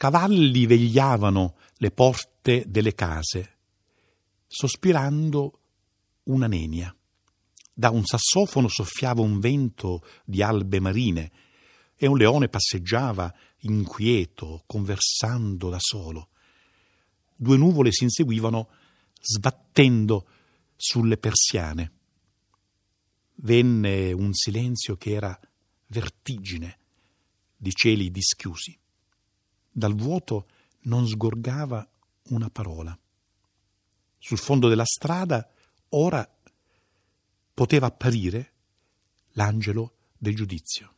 Cavalli vegliavano le porte delle case, sospirando una nenia. Da un sassofono soffiava un vento di albe marine e un leone passeggiava inquieto, conversando da solo. Due nuvole si inseguivano sbattendo sulle persiane. Venne un silenzio che era vertigine di cieli dischiusi. Dal vuoto non sgorgava una parola. Sul fondo della strada ora poteva apparire l'angelo del giudizio.